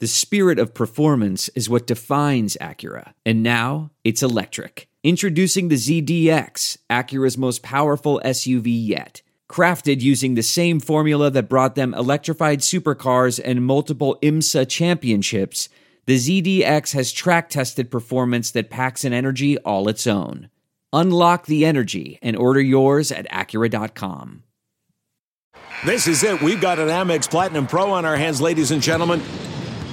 The spirit of performance is what defines Acura. And now it's electric. Introducing the ZDX, Acura's most powerful SUV yet. Crafted using the same formula that brought them electrified supercars and multiple IMSA championships, the ZDX has track tested performance that packs an energy all its own. Unlock the energy and order yours at Acura.com. This is it. We've got an Amex Platinum Pro on our hands, ladies and gentlemen.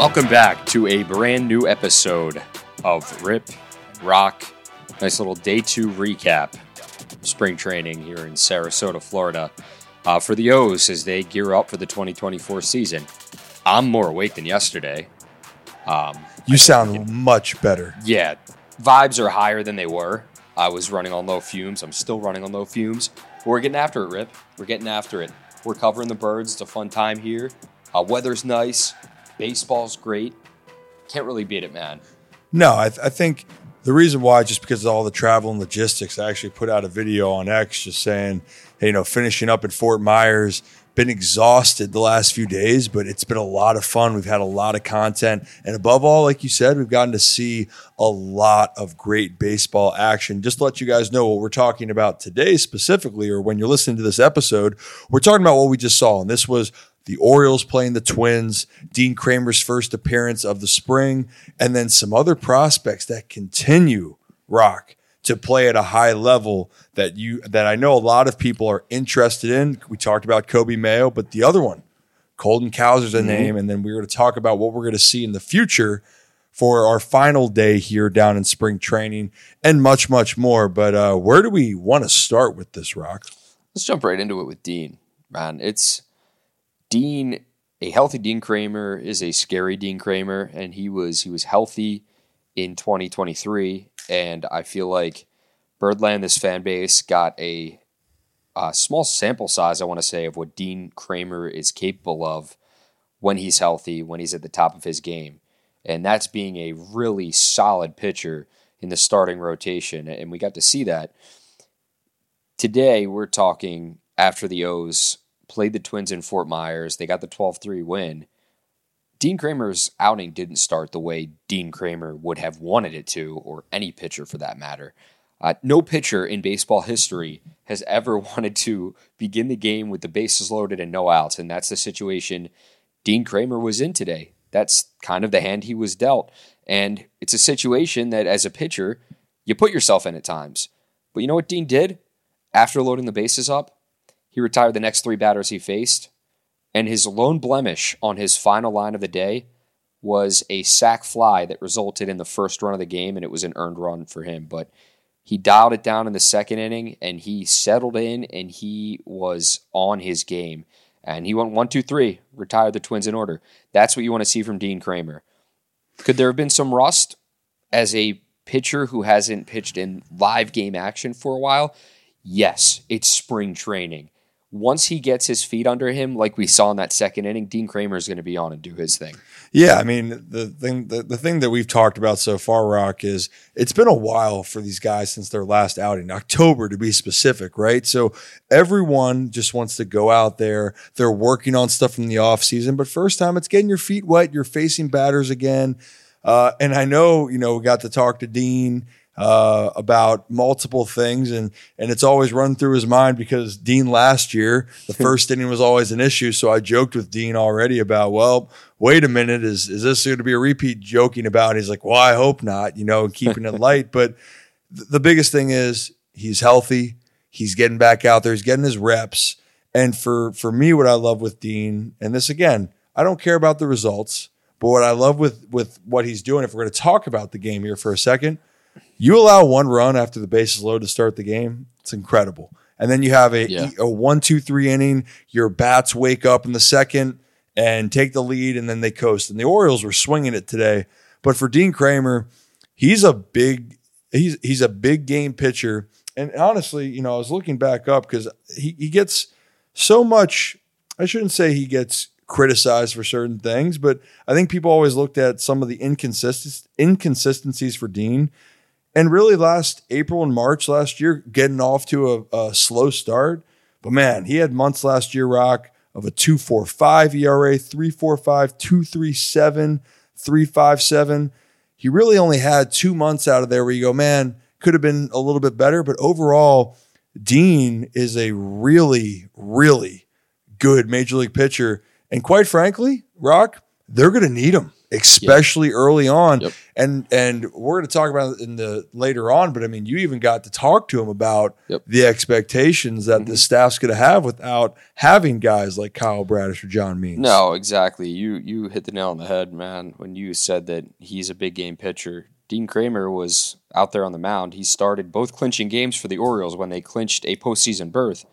Welcome back to a brand new episode of Rip Roc. Nice little day two recap. Spring training here in Sarasota, Florida, uh, for the O's as they gear up for the 2024 season. I'm more awake than yesterday. Um, you sound much better. Yeah, vibes are higher than they were. I was running on low fumes. I'm still running on low fumes. But we're getting after it, Rip. We're getting after it. We're covering the birds. It's a fun time here. Uh, weather's nice. Baseball's great. Can't really beat it, man. No, I, th- I think the reason why, just because of all the travel and logistics, I actually put out a video on X just saying, hey, you know, finishing up at Fort Myers, been exhausted the last few days, but it's been a lot of fun. We've had a lot of content. And above all, like you said, we've gotten to see a lot of great baseball action. Just to let you guys know what we're talking about today specifically, or when you're listening to this episode, we're talking about what we just saw. And this was the Orioles playing the Twins, Dean Kremer's first appearance of the spring, and then some other prospects that continue, Rock, to play at a high level that you that I know a lot of people are interested in. We talked about Coby Mayo, but the other one, Colton Cowser's a mm-hmm. name, and then we're going to talk about what we're going to see in the future for our final day here down in spring training and much, much more. But uh, where do we want to start with this, Rock? Let's jump right into it with Dean, man. It's Dean, a healthy Dean Kremer is a scary Dean Kremer, and he was he was healthy in 2023, and I feel like Birdland, this fan base, got a, a small sample size. I want to say of what Dean Kremer is capable of when he's healthy, when he's at the top of his game, and that's being a really solid pitcher in the starting rotation, and we got to see that. Today, we're talking after the O's played the Twins in Fort Myers. They got the 12 3 win. Dean Kremer's outing didn't start the way Dean Kremer would have wanted it to, or any pitcher for that matter. Uh, no pitcher in baseball history has ever wanted to begin the game with the bases loaded and no outs, and that's the situation Dean Kremer was in today. That's kind of the hand he was dealt. And it's a situation that, as a pitcher, you put yourself in at times. But you know what Dean did? After loading the bases up, he retired the next three batters he faced, and his lone blemish on his final line of the day was a sac fly that resulted in the first run of the game, and it was an earned run for him. But he dialed it down in the second inning, and he settled in, and he was on his game. And he went one, two, three, retired the Twins in order. That's what you want to see from Dean Kremer. Could there have been some rust as a pitcher who hasn't pitched in live game action for a while? Yes, it's spring training once he gets his feet under him, like we saw in that second inning, Dean Kremer is going to be on and do his thing. Yeah, I mean the thing the, the thing that we've talked about so far, Rock, is it's been a while for these guys since their last outing, October to be specific, right? So everyone just wants to go out there. They're working on stuff from the off season, but first time it's getting your feet wet. You're facing batters again. Uh, and I know, you know, we got to talk to Dean uh, about multiple things, and and it's always run through his mind because Dean last year the first inning was always an issue. So I joked with Dean already about, well, wait a minute, is is this going to be a repeat? Joking about, he's like, well, I hope not, you know, keeping it light. But th- the biggest thing is he's healthy, he's getting back out there, he's getting his reps, and for for me, what I love with Dean, and this again, I don't care about the results. But what I love with with what he's doing, if we're going to talk about the game here for a second, you allow one run after the bases load to start the game. It's incredible. and then you have a, Yeah. a one, two, three inning. Your bats wake up in the second and take the lead, and then they coast. And the Orioles were swinging it today. But for Dean Kremer, he's a big he's he's a big game pitcher. And honestly, you know, I was looking back up because he, he gets so much. I shouldn't say he gets criticized for certain things, but I think people always looked at some of the inconsist- inconsistencies for Dean. And really, last April and March last year, getting off to a, a slow start. But man, he had months last year, Rock, of a 2.45 ERA, 3.45, 2.37, 3.57. He really only had two months out of there where you go, man, could have been a little bit better. But overall, Dean is a really, really good major league pitcher. And quite frankly, Rock, they're going to need him, especially early on. Yep. And and we're going to talk about it in the later on. But I mean, you even got to talk to him about Yep. the expectations that the mm-hmm. staff's going to have without having guys like Kyle Bradish or John Means. No, exactly. You you hit the nail on the head, man. When you said that he's a big game pitcher, Dean Kremer was out there on the mound. He started both clinching games for the Orioles when they clinched a postseason berth,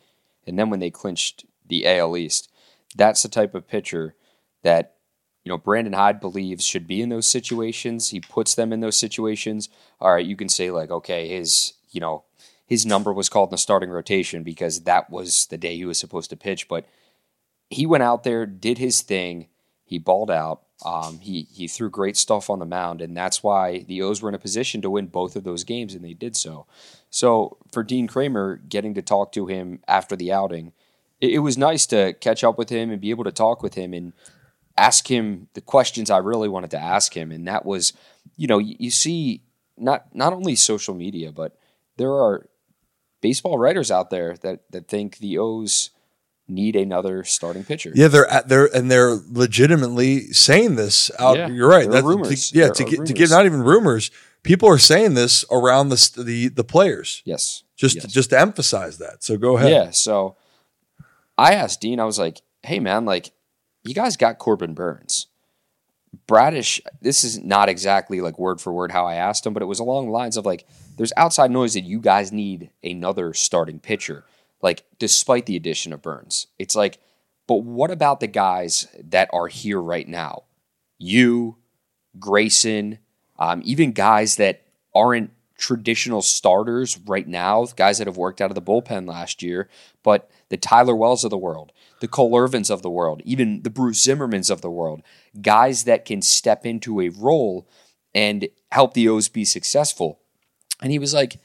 and then when they clinched the AL East. That's the type of pitcher that you know Brandon Hyde believes should be in those situations. He puts them in those situations. All right, you can say like, okay, his you know his number was called in the starting rotation because that was the day he was supposed to pitch, but he went out there, did his thing. He balled out. Um, he he threw great stuff on the mound, and that's why the O's were in a position to win both of those games, and they did so. So for Dean Kremer, getting to talk to him after the outing, it, it was nice to catch up with him and be able to talk with him and ask him the questions I really wanted to ask him, and that was, you know, you, you see not not only social media, but there are baseball writers out there that that think the O's need another starting pitcher. Yeah, they're at they're and they're legitimately saying this out. Yeah, you're right. rumors. To, yeah, There to get to get not even rumors. People are saying this around the the the players Yes. just Yes. just to emphasize that. So go ahead. Yeah. So I asked Dean, I was like, hey, man, like, you guys got Corbin Burnes. Bradish, this is not exactly like word for word how I asked him, but it was along the lines of like, there's outside noise that you guys need another starting pitcher, like, despite the addition of Burnes. It's like, but what about the guys that are here right now? You, Grayson, um, even guys that aren't traditional starters right now, guys that have worked out of the bullpen last year, but the Tyler Wells of the world, the Cole Irvins of the world, even the Bruce Zimmermanns of the world, guys that can step into a role and help the O's be successful. And he was like,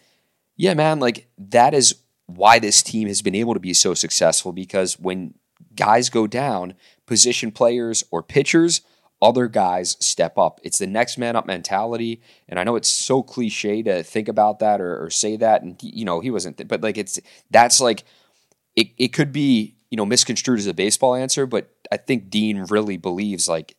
Yeah, man, like that is why this team has been able to be so successful because when guys go down, position players or pitchers, other guys step up. It's the next man up mentality. And I know it's so cliche to think about that or, or say that. And, you know, he wasn't, but like it's, that's like, it, it could be, you know, misconstrued as a baseball answer, but I think Dean really believes like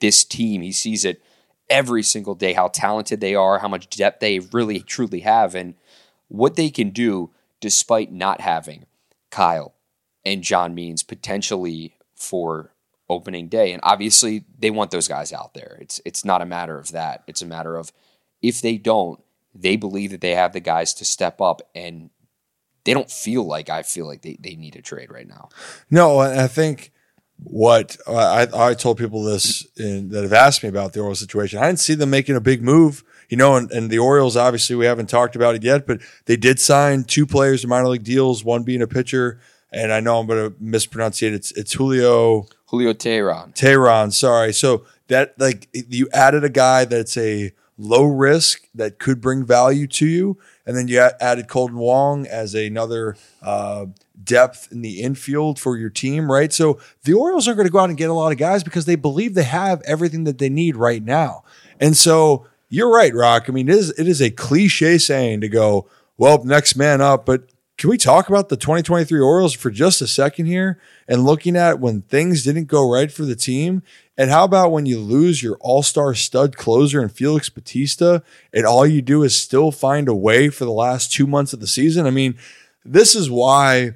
this team, he sees it every single day, how talented they are, how much depth they really truly have, and what they can do despite not having Kyle and John Means potentially for opening day. And obviously they want those guys out there. It's it's not a matter of that. It's a matter of if they don't, they believe that they have the guys to step up and they don't feel like I feel like they, they need a trade right now. No, I think what uh, I I told people this in, that have asked me about the Orioles situation. I didn't see them making a big move, you know, and, and the Orioles obviously we haven't talked about it yet, but they did sign two players to minor league deals, one being a pitcher, and I know I'm going to mispronounce it. It's it's Julio Julio Teheran. Teheran, sorry. So that like you added a guy that's a low risk that could bring value to you, and then you added Kolten Wong as another uh, depth in the infield for your team, right? So the Orioles are going to go out and get a lot of guys because they believe they have everything that they need right now, and so you're right, Rock. I mean, it is it is a cliche saying to go, well, next man up, but can we talk about the 2023 Orioles for just a second here and looking at when things didn't go right for the team? And how about when you lose your all star stud closer and Felix Bautista and all you do is still find a way for the last two months of the season? I mean, this is why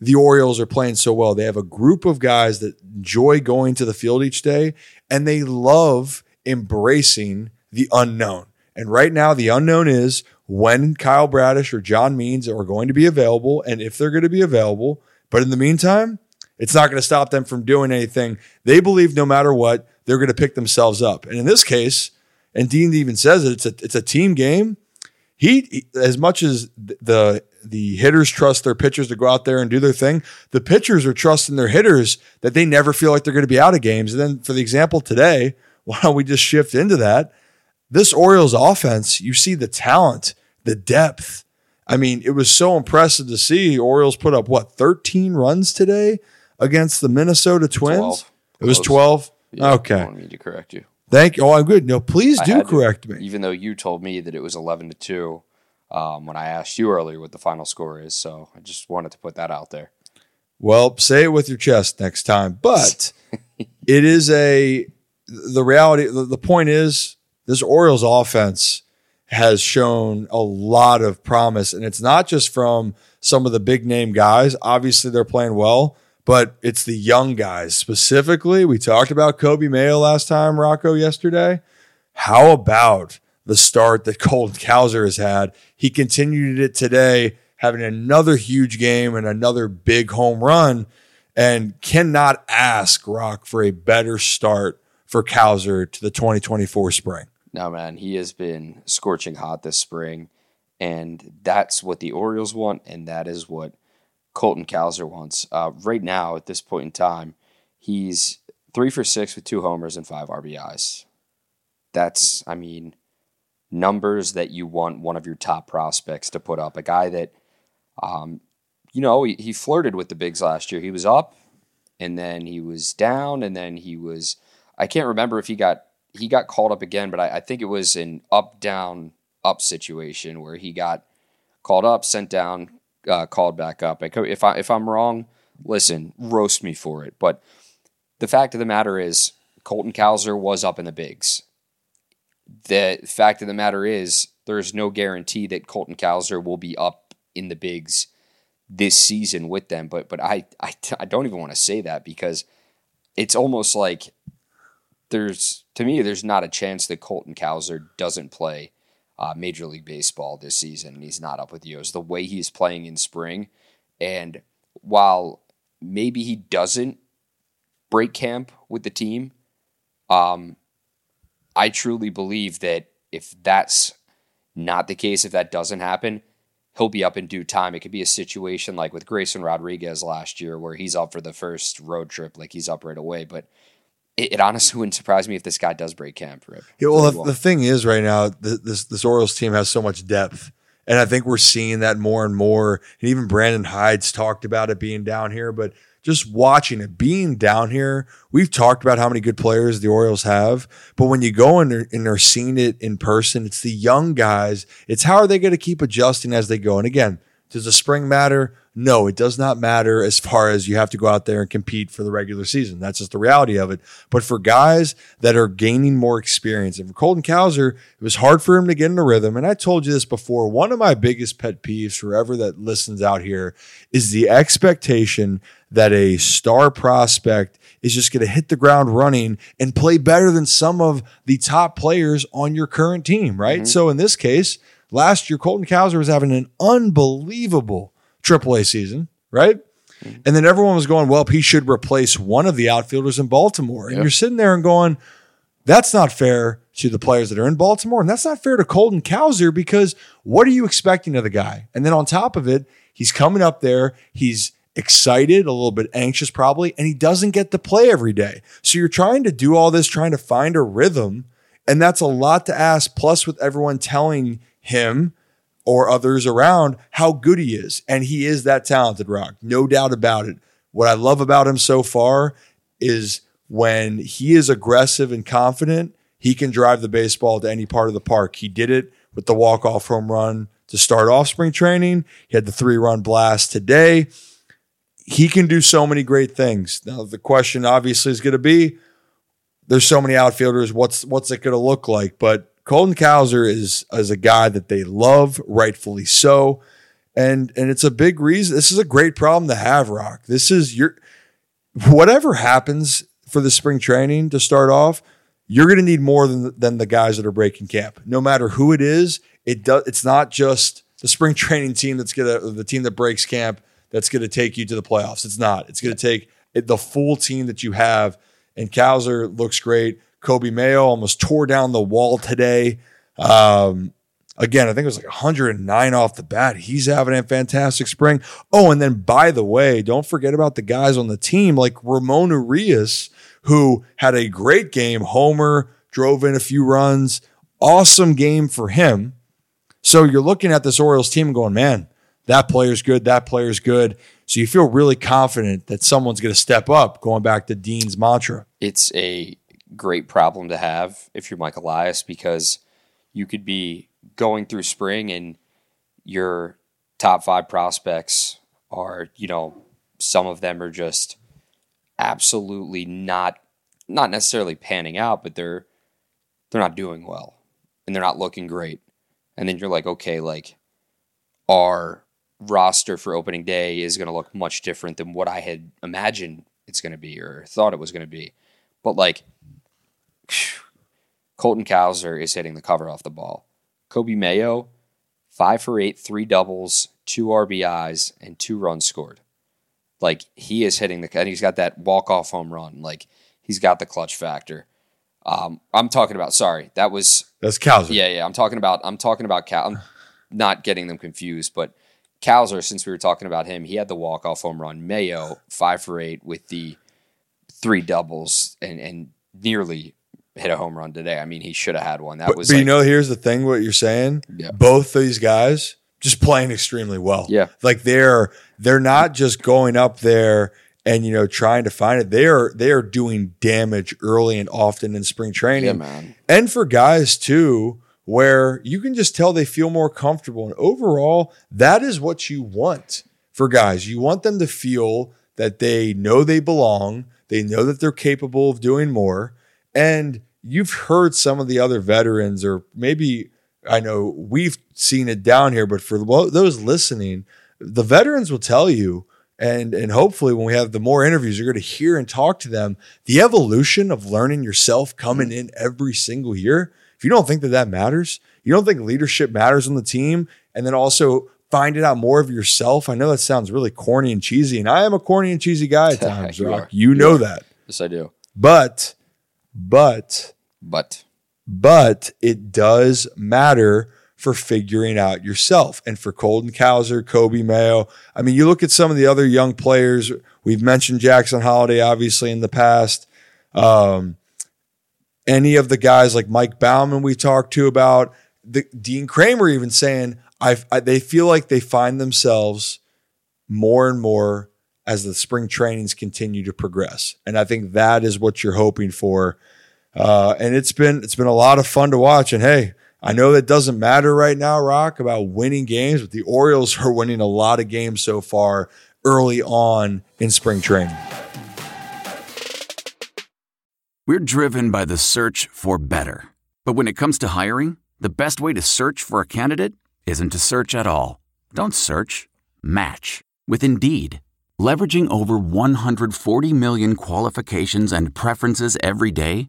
the Orioles are playing so well. They have a group of guys that enjoy going to the field each day and they love embracing the unknown. And right now, the unknown is when Kyle Bradish or John Means are going to be available and if they're going to be available. But in the meantime, it's not going to stop them from doing anything. They believe no matter what, they're going to pick themselves up. And in this case, and Dean even says it, it's a it's a team game. He, as much as the the hitters trust their pitchers to go out there and do their thing, the pitchers are trusting their hitters that they never feel like they're going to be out of games. And then for the example today, why don't we just shift into that? This Orioles offense, you see the talent, the depth. I mean, it was so impressive to see Orioles put up what 13 runs today against the Minnesota Twins. 12. It was 12. Yeah, okay. I don't mean to correct you. Thank you. Oh, I'm good. No, please do had to, correct me. Even though you told me that it was 11 to 2 um, when I asked you earlier what the final score is. So I just wanted to put that out there. Well, say it with your chest next time. But it is a the reality. The, the point is, this Orioles offense has shown a lot of promise, and it's not just from some of the big name guys. Obviously, they're playing well, but it's the young guys specifically. We talked about Coby Mayo last time, Rocco, yesterday. How about the start that Colton Cowser has had? He continued it today, having another huge game and another big home run, and cannot ask Rock for a better start for Cowser to the 2024 spring. No, man, he has been scorching hot this spring, and that's what the Orioles want, and that is what Colton Cowser wants. Uh, right now, at this point in time, he's three for six with two homers and five RBIs. That's, I mean, numbers that you want one of your top prospects to put up. A guy that, um, you know, he, he flirted with the bigs last year. He was up, and then he was down, and then he was. I can't remember if he got he got called up again, but I, I think it was an up down up situation where he got called up, sent down, uh, called back up. If I if I'm wrong, listen, roast me for it. But the fact of the matter is, Colton Cowser was up in the bigs. The fact of the matter is, there's no guarantee that Colton Cowser will be up in the bigs this season with them. But but I I, I don't even want to say that because it's almost like there's to me there's not a chance that Colton Cowser doesn't play uh, Major League Baseball this season and he's not up with the O's. The way he's playing in spring and while maybe he doesn't break camp with the team um I truly believe that if that's not the case if that doesn't happen he'll be up in due time. It could be a situation like with Grayson Rodriguez last year where he's up for the first road trip like he's up right away but it, it honestly wouldn't surprise me if this guy does break camp. Rip. Yeah, well, Really the, the thing is, right now, th- this this Orioles team has so much depth, and I think we're seeing that more and more. And even Brandon Hyde's talked about it being down here, but just watching it being down here, we've talked about how many good players the Orioles have. But when you go and they're, and they're seeing it in person, it's the young guys. It's how are they going to keep adjusting as they go? And again, does the spring matter? No, it does not matter as far as you have to go out there and compete for the regular season. That's just the reality of it. But for guys that are gaining more experience, and for Colton Cowser, it was hard for him to get in a rhythm. And I told you this before. One of my biggest pet peeves forever that listens out here is the expectation that a star prospect is just going to hit the ground running and play better than some of the top players on your current team, right? Mm-hmm. So in this case, last year, Colton Cowser was having an unbelievable AAA season, right? And then everyone was going, well, he should replace one of the outfielders in Baltimore. And Yep. you're sitting there and going, that's not fair to the players that are in Baltimore. And that's not fair to Colton Cowser because what are you expecting of the guy? And then on top of it, he's coming up there. He's excited, a little bit anxious probably, and he doesn't get to play every day. So you're trying to do all this, trying to find a rhythm. And that's a lot to ask. Plus, with everyone telling him or others around how good he is. And he is that talented, Rock. No doubt about it. What I love about him so far is when he is aggressive and confident, he can drive the baseball to any part of the park. He did it with the walk-off home run to start off spring training. He had the three-run blast today. He can do so many great things. Now the question obviously is going to be there's so many outfielders. What's what's it going to look like? But Colton Cowser is is a guy that they love, rightfully so, and and it's a big reason. This is a great problem to have, Rock. This is your whatever happens for the spring training to start off. you're going to need more than than the guys that are breaking camp. No matter who it is, it does. It's not just the spring training team that's gonna the team that breaks camp that's going to take you to the playoffs. It's not. It's going to take the full team that you have. And Cowser looks great. Coby Mayo almost tore down the wall today. Um, again, I think it was like 109 off the bat. He's having a fantastic spring. Oh, and then by the way, don't forget about the guys on the team like Ramon Urias, who had a great game. Homer drove in a few runs. Awesome game for him. So you're looking at this Orioles team going, man, that player's good, that player's good. So you feel really confident that someone's going to step up, going back to Dean's mantra. It's a great problem to have if you're Mike Elias because you could be going through spring and your top five prospects are, you know, some of them are just absolutely not not necessarily panning out, but they're they're not doing well and they're not looking great and then you're like, okay, like our roster for opening day is going to look much different than what I had imagined it's going to be or thought it was going to be. But like Colton Cowser is hitting the cover off the ball. Coby Mayo, five for eight, three doubles, two RBIs, and two runs scored. Like he is hitting the and he's got that walk off home run. Like he's got the clutch factor. Um, I'm talking about. Sorry, that was that's Cowser. Yeah, yeah. I'm talking about. I'm talking about Cal. I'm not getting them confused, but Cowser. Since we were talking about him, he had the walk off home run. Mayo five for eight with the three doubles and and nearly hit a home run today. I mean, he should have had one. That but, was. But like, you know, here's the thing: what you're saying. Yeah. Both these guys just playing extremely well. Yeah. Like they're they're not just going up there and you know trying to find it. They are they are doing damage early and often in spring training. Yeah, man. And for guys too, where you can just tell they feel more comfortable. And overall, that is what you want for guys. You want them to feel that they know they belong, they know that they're capable of doing more. And you've heard some of the other veterans, or maybe I know we've seen it down here, but for those listening, the veterans will tell you and and hopefully when we have the more interviews you're going to hear and talk to them the evolution of learning yourself coming in every single year. If you don't think that that matters you don't think leadership matters on the team and then also finding out more of yourself. I know that sounds really corny and cheesy and i am a corny and cheesy guy at times You you know that. Yes, I do. but but But but it does matter for figuring out yourself. And for Colton Cowser, Coby Mayo, I mean, you look at some of the other young players. We've mentioned Jackson Holliday, obviously, in the past. Um, any of the guys like Mike Baumann we talked to about the Dean Kremer even saying I've, I, they feel like they find themselves more and more as the spring trainings continue to progress. And I think that is what you're hoping for. Uh, and it's been it's been a lot of fun to watch. And hey, I know that doesn't matter right now, Rock, about winning games, but the Orioles are winning a lot of games so far early on in spring training. We're driven by the search for better. But when it comes to hiring, the best way to search for a candidate isn't to search at all. Don't search, match with Indeed. Leveraging over 140 million qualifications and preferences every day,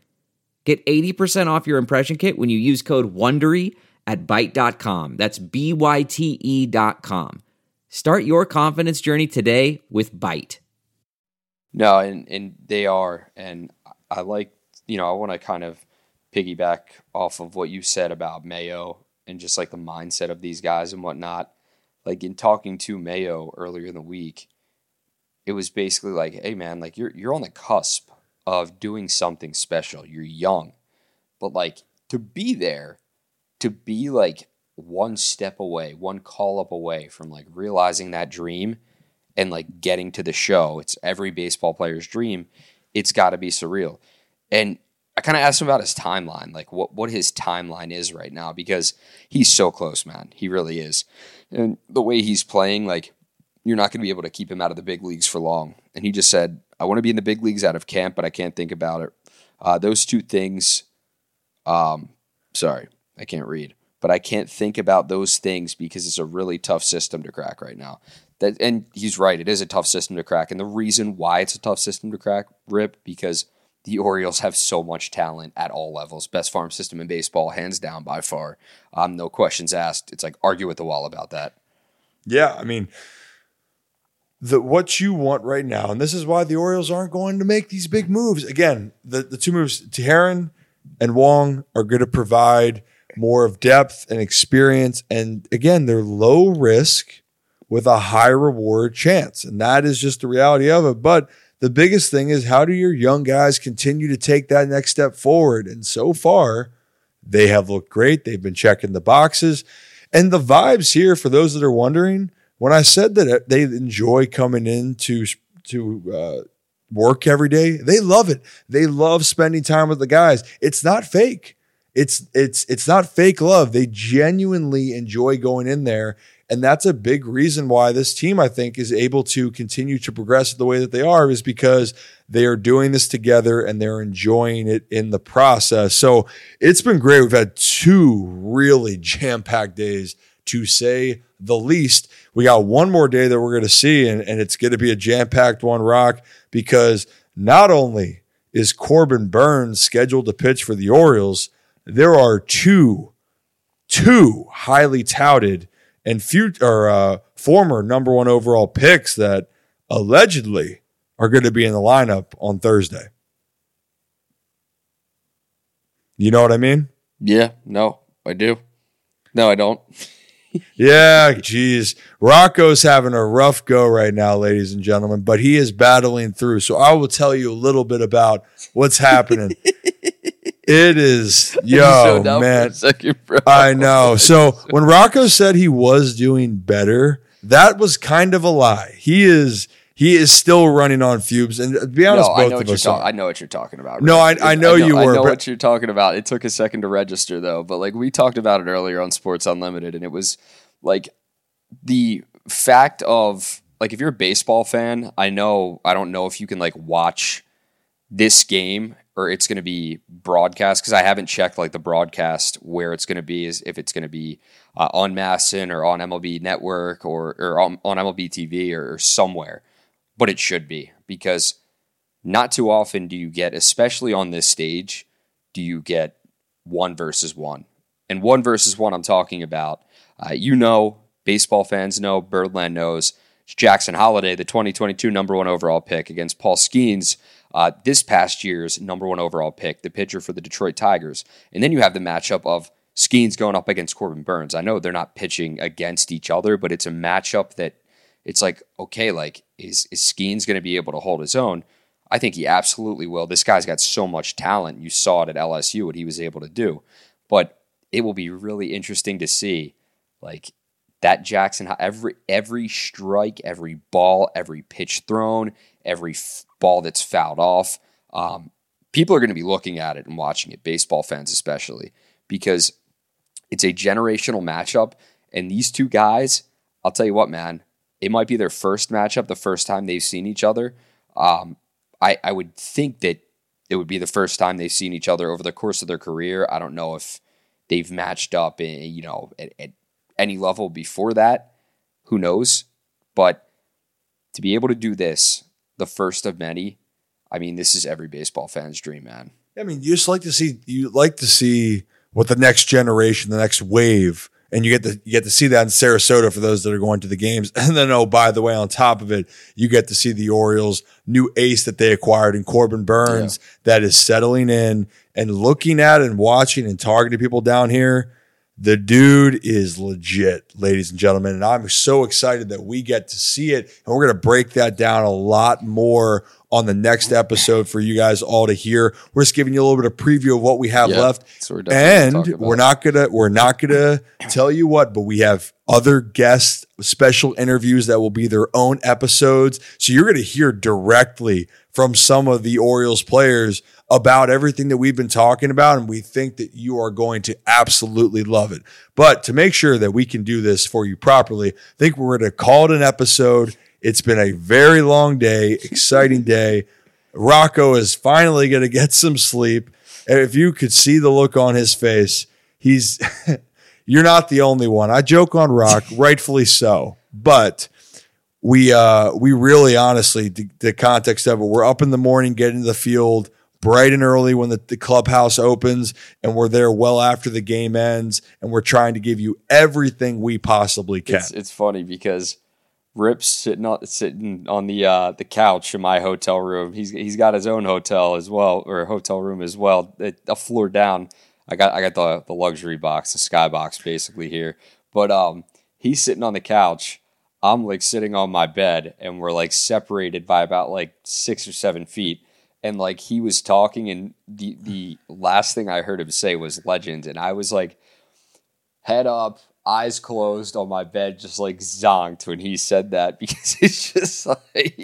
Get 80% off your impression kit when you use code WONDERY at Byte.com. That's B-Y-T-E dot com. Start your confidence journey today with Byte. No, and and they are, and I like you know, I want to kind of piggyback off of what you said about Mayo and just like the mindset of these guys and whatnot. Like in talking to Mayo earlier in the week, it was basically like, hey man, like you're you're on the cusp of doing something special. You're young. But like to be there, to be like one step away, one call up away from like realizing that dream and like getting to the show. It's every baseball player's dream. It's got to be surreal. And I kind of asked him about his timeline, like what what his timeline is right now, because he's so close, man. He really is, and the way he's playing, like you're not going to be able to keep him out of the big leagues for long. And he just said, "I want to be in the big leagues out of camp, but I can't think about it." Uh, those two things. Um, sorry, I can't read, but I can't think about those things because it's a really tough system to crack right now. That and he's right. It is a tough system to crack, and the reason why it's a tough system to crack, Rip, because the Orioles have so much talent at all levels. Best farm system in baseball, hands down by far. Um, no questions asked. It's like argue with the wall about that. Yeah, I mean, the what you want right now, and this is why the Orioles aren't going to make these big moves. Again, the the two moves, Teheran and Wong, are going to provide more of depth and experience, and again, they're low risk with a high reward chance, and that is just the reality of it. But the biggest thing is how do your young guys continue to take that next step forward? And so far, they have looked great. They've been checking the boxes. And the vibes here, for those that are wondering, when I said that they enjoy coming in to, to uh, work every day, they love it. They love spending time with the guys. It's not fake. It's it's it's not fake love. They genuinely enjoy going in there and that's a big reason why this team, I think, is able to continue to progress the way that they are, is because they are doing this together and they're enjoying it in the process. So it's been great. We've had two really jam packed days to say the least. We got one more day that we're going to see, and, and it's going to be a jam packed one, Rock, because not only is Corbin Burnes scheduled to pitch for the Orioles, there are two, two highly touted and future uh, former number one overall picks that allegedly are going to be in the lineup on Thursday. You know what I mean? Yeah, no, I do. No, I don't. yeah, geez. Rocco's having a rough go right now, ladies and gentlemen, but he is battling through. So I will tell you a little bit about what's happening. It is, yo, man. Second, I know. So when Rocco said he was doing better, that was kind of a lie. He is he is still running on fumes. And to be honest, no, both I know of what us. You're ta- I know what you're talking about. Right? No, I, I, know, I know you were. I know what you're talking about. It took a second to register though, but like we talked about it earlier on Sports Unlimited, and it was like the fact of like if you're a baseball fan, I know I don't know if you can like watch this game or it's going to be broadcast because I haven't checked like the broadcast where it's going to be is if it's going to be uh, on MASN or on MLB Network or or on, on MLB TV or, or somewhere, but it should be because not too often do you get, especially on this stage, do you get one versus one. And one versus one, I'm talking about. Uh, you know, baseball fans know, Birdland knows. Jackson Holliday, the 2022 number one overall pick against Paul Skenes, uh, this past year's number one overall pick, the pitcher for the Detroit Tigers. And then you have the matchup of Skenes going up against Corbin Burnes. I know they're not pitching against each other, but it's a matchup that it's like, okay, like, is, is Skenes going to be able to hold his own? I think he absolutely will. This guy's got so much talent. You saw it at LSU, what he was able to do. But it will be really interesting to see, like, that Jackson, every every strike, every ball, every pitch thrown, every f- ball that's fouled off. Um, people are going to be looking at it and watching it, baseball fans especially, because it's a generational matchup. And these two guys, I'll tell you what, man, it might be their first matchup, the first time they've seen each other. Um, I, I would think that it would be the first time they've seen each other over the course of their career. I don't know if they've matched up, in, you know, at, at any level before that. Who knows? But to be able to do this the first of many. I mean, this is every baseball fan's dream, man. I mean, you just like to see you like to see what the next generation, the next wave and you get to you get to see that in Sarasota for those that are going to the games. And then, oh, by the way, on top of it, you get to see the Orioles' new ace that they acquired in Corbin Burnes that is settling in and looking at and watching and targeting people down here. The dude is legit, ladies and gentlemen. And I'm so excited that we get to see it. And we're going to break that down a lot more on the next episode for you guys all to hear. We're just giving you a little bit of preview of what we have Yeah, left. so we're and we're not gonna we're not gonna tell you what, but we have other guests, special interviews that will be their own episodes. So you're gonna hear directly from some of the Orioles players about everything that we've been talking about, and we think that you are going to absolutely love it. But to make sure that we can do this for you properly, I think we're gonna call it an episode. It's been a very long day, exciting day. Rocco is finally going to get some sleep. And if you could see the look on his face, he's you're not the only one. I joke on Rock, rightfully so. But we uh we really honestly the, the context of it, we're up in the morning, getting to the field bright and early when the, the clubhouse opens, and we're there well after the game ends, and we're trying to give you everything we possibly can. It's, it's funny because Rip's sitting on sitting on the uh, the couch in my hotel room. He's he's got his own hotel as well, or hotel room as well, it, a floor down. I got I got the the luxury box, the sky box, basically here. But um, he's sitting on the couch. I'm like sitting on my bed, and we're like separated by about like six or seven feet. And like he was talking, and the the last thing I heard him say was "legend," and I was like head up, eyes closed on my bed, just like zonked when he said that because it's just like,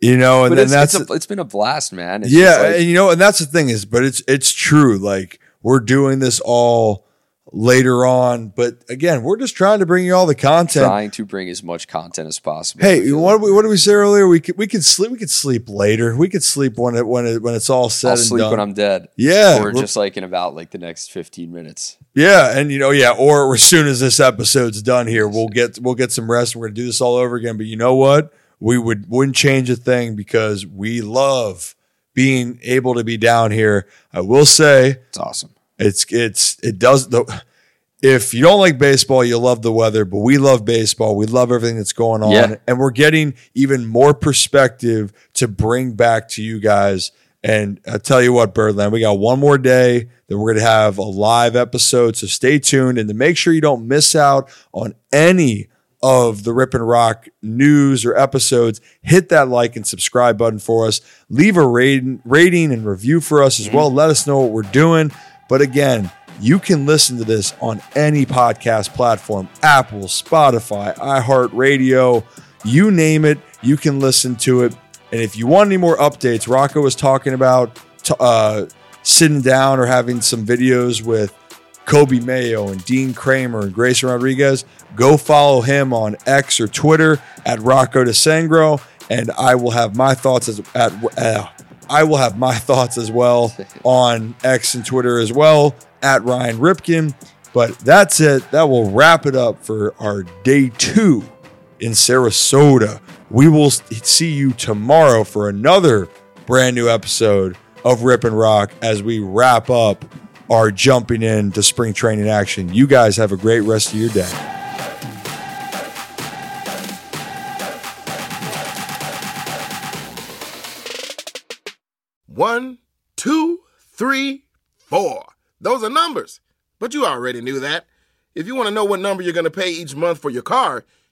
you know, and but then it's, that's it's, a, it's been a blast, man. It's yeah, like- and you know, and that's the thing is, but it's it's true. Like we're doing this all later on, but again, we're just trying to bring you all the content. trying to bring as much content as possible. Hey, what did we what did we say earlier? We could we could sleep we could sleep later. We could sleep when it when it when it's all said I'll and sleep done. when I'm dead. Yeah, or we're- just like in about like the next 15 minutes. Yeah, and you know, yeah, or as soon as this episode's done here, we'll get we'll get some rest. We're gonna do this all over again. But you know what? We would wouldn't change a thing because we love being able to be down here. I will say It's awesome. it's it's it does the if you don't like baseball, you love the weather, but we love baseball. We love everything that's going on. Yeah. And we're getting even more perspective to bring back to you guys. And I tell you what, Birdland, we got one more day that we're going to have a live episode. So stay tuned and to make sure you don't miss out on any of the Rip and Roc news or episodes, hit that like and subscribe button for us. Leave a rating, rating and review for us as mm-hmm. well. Let us know what we're doing. But again, you can listen to this on any podcast platform Apple, Spotify, iHeartRadio, you name it, you can listen to it. And if you want any more updates, Rocco was talking about uh, sitting down or having some videos with Coby Mayo and Dean Kremer and Grayson Rodriguez. Go follow him on X or Twitter at Rocco DeSangro, and I will have my thoughts as at uh, I will have my thoughts as well on X and Twitter as well at Ryan Ripken. But that's it. That will wrap it up for our day two in Sarasota. We will see you tomorrow for another brand new episode of Rip and Roc as we wrap up our jumping into spring training action. You guys have a great rest of your day. One, two, three, four. Those are numbers. But you already knew that. If you want to know what number you're going to pay each month for your car,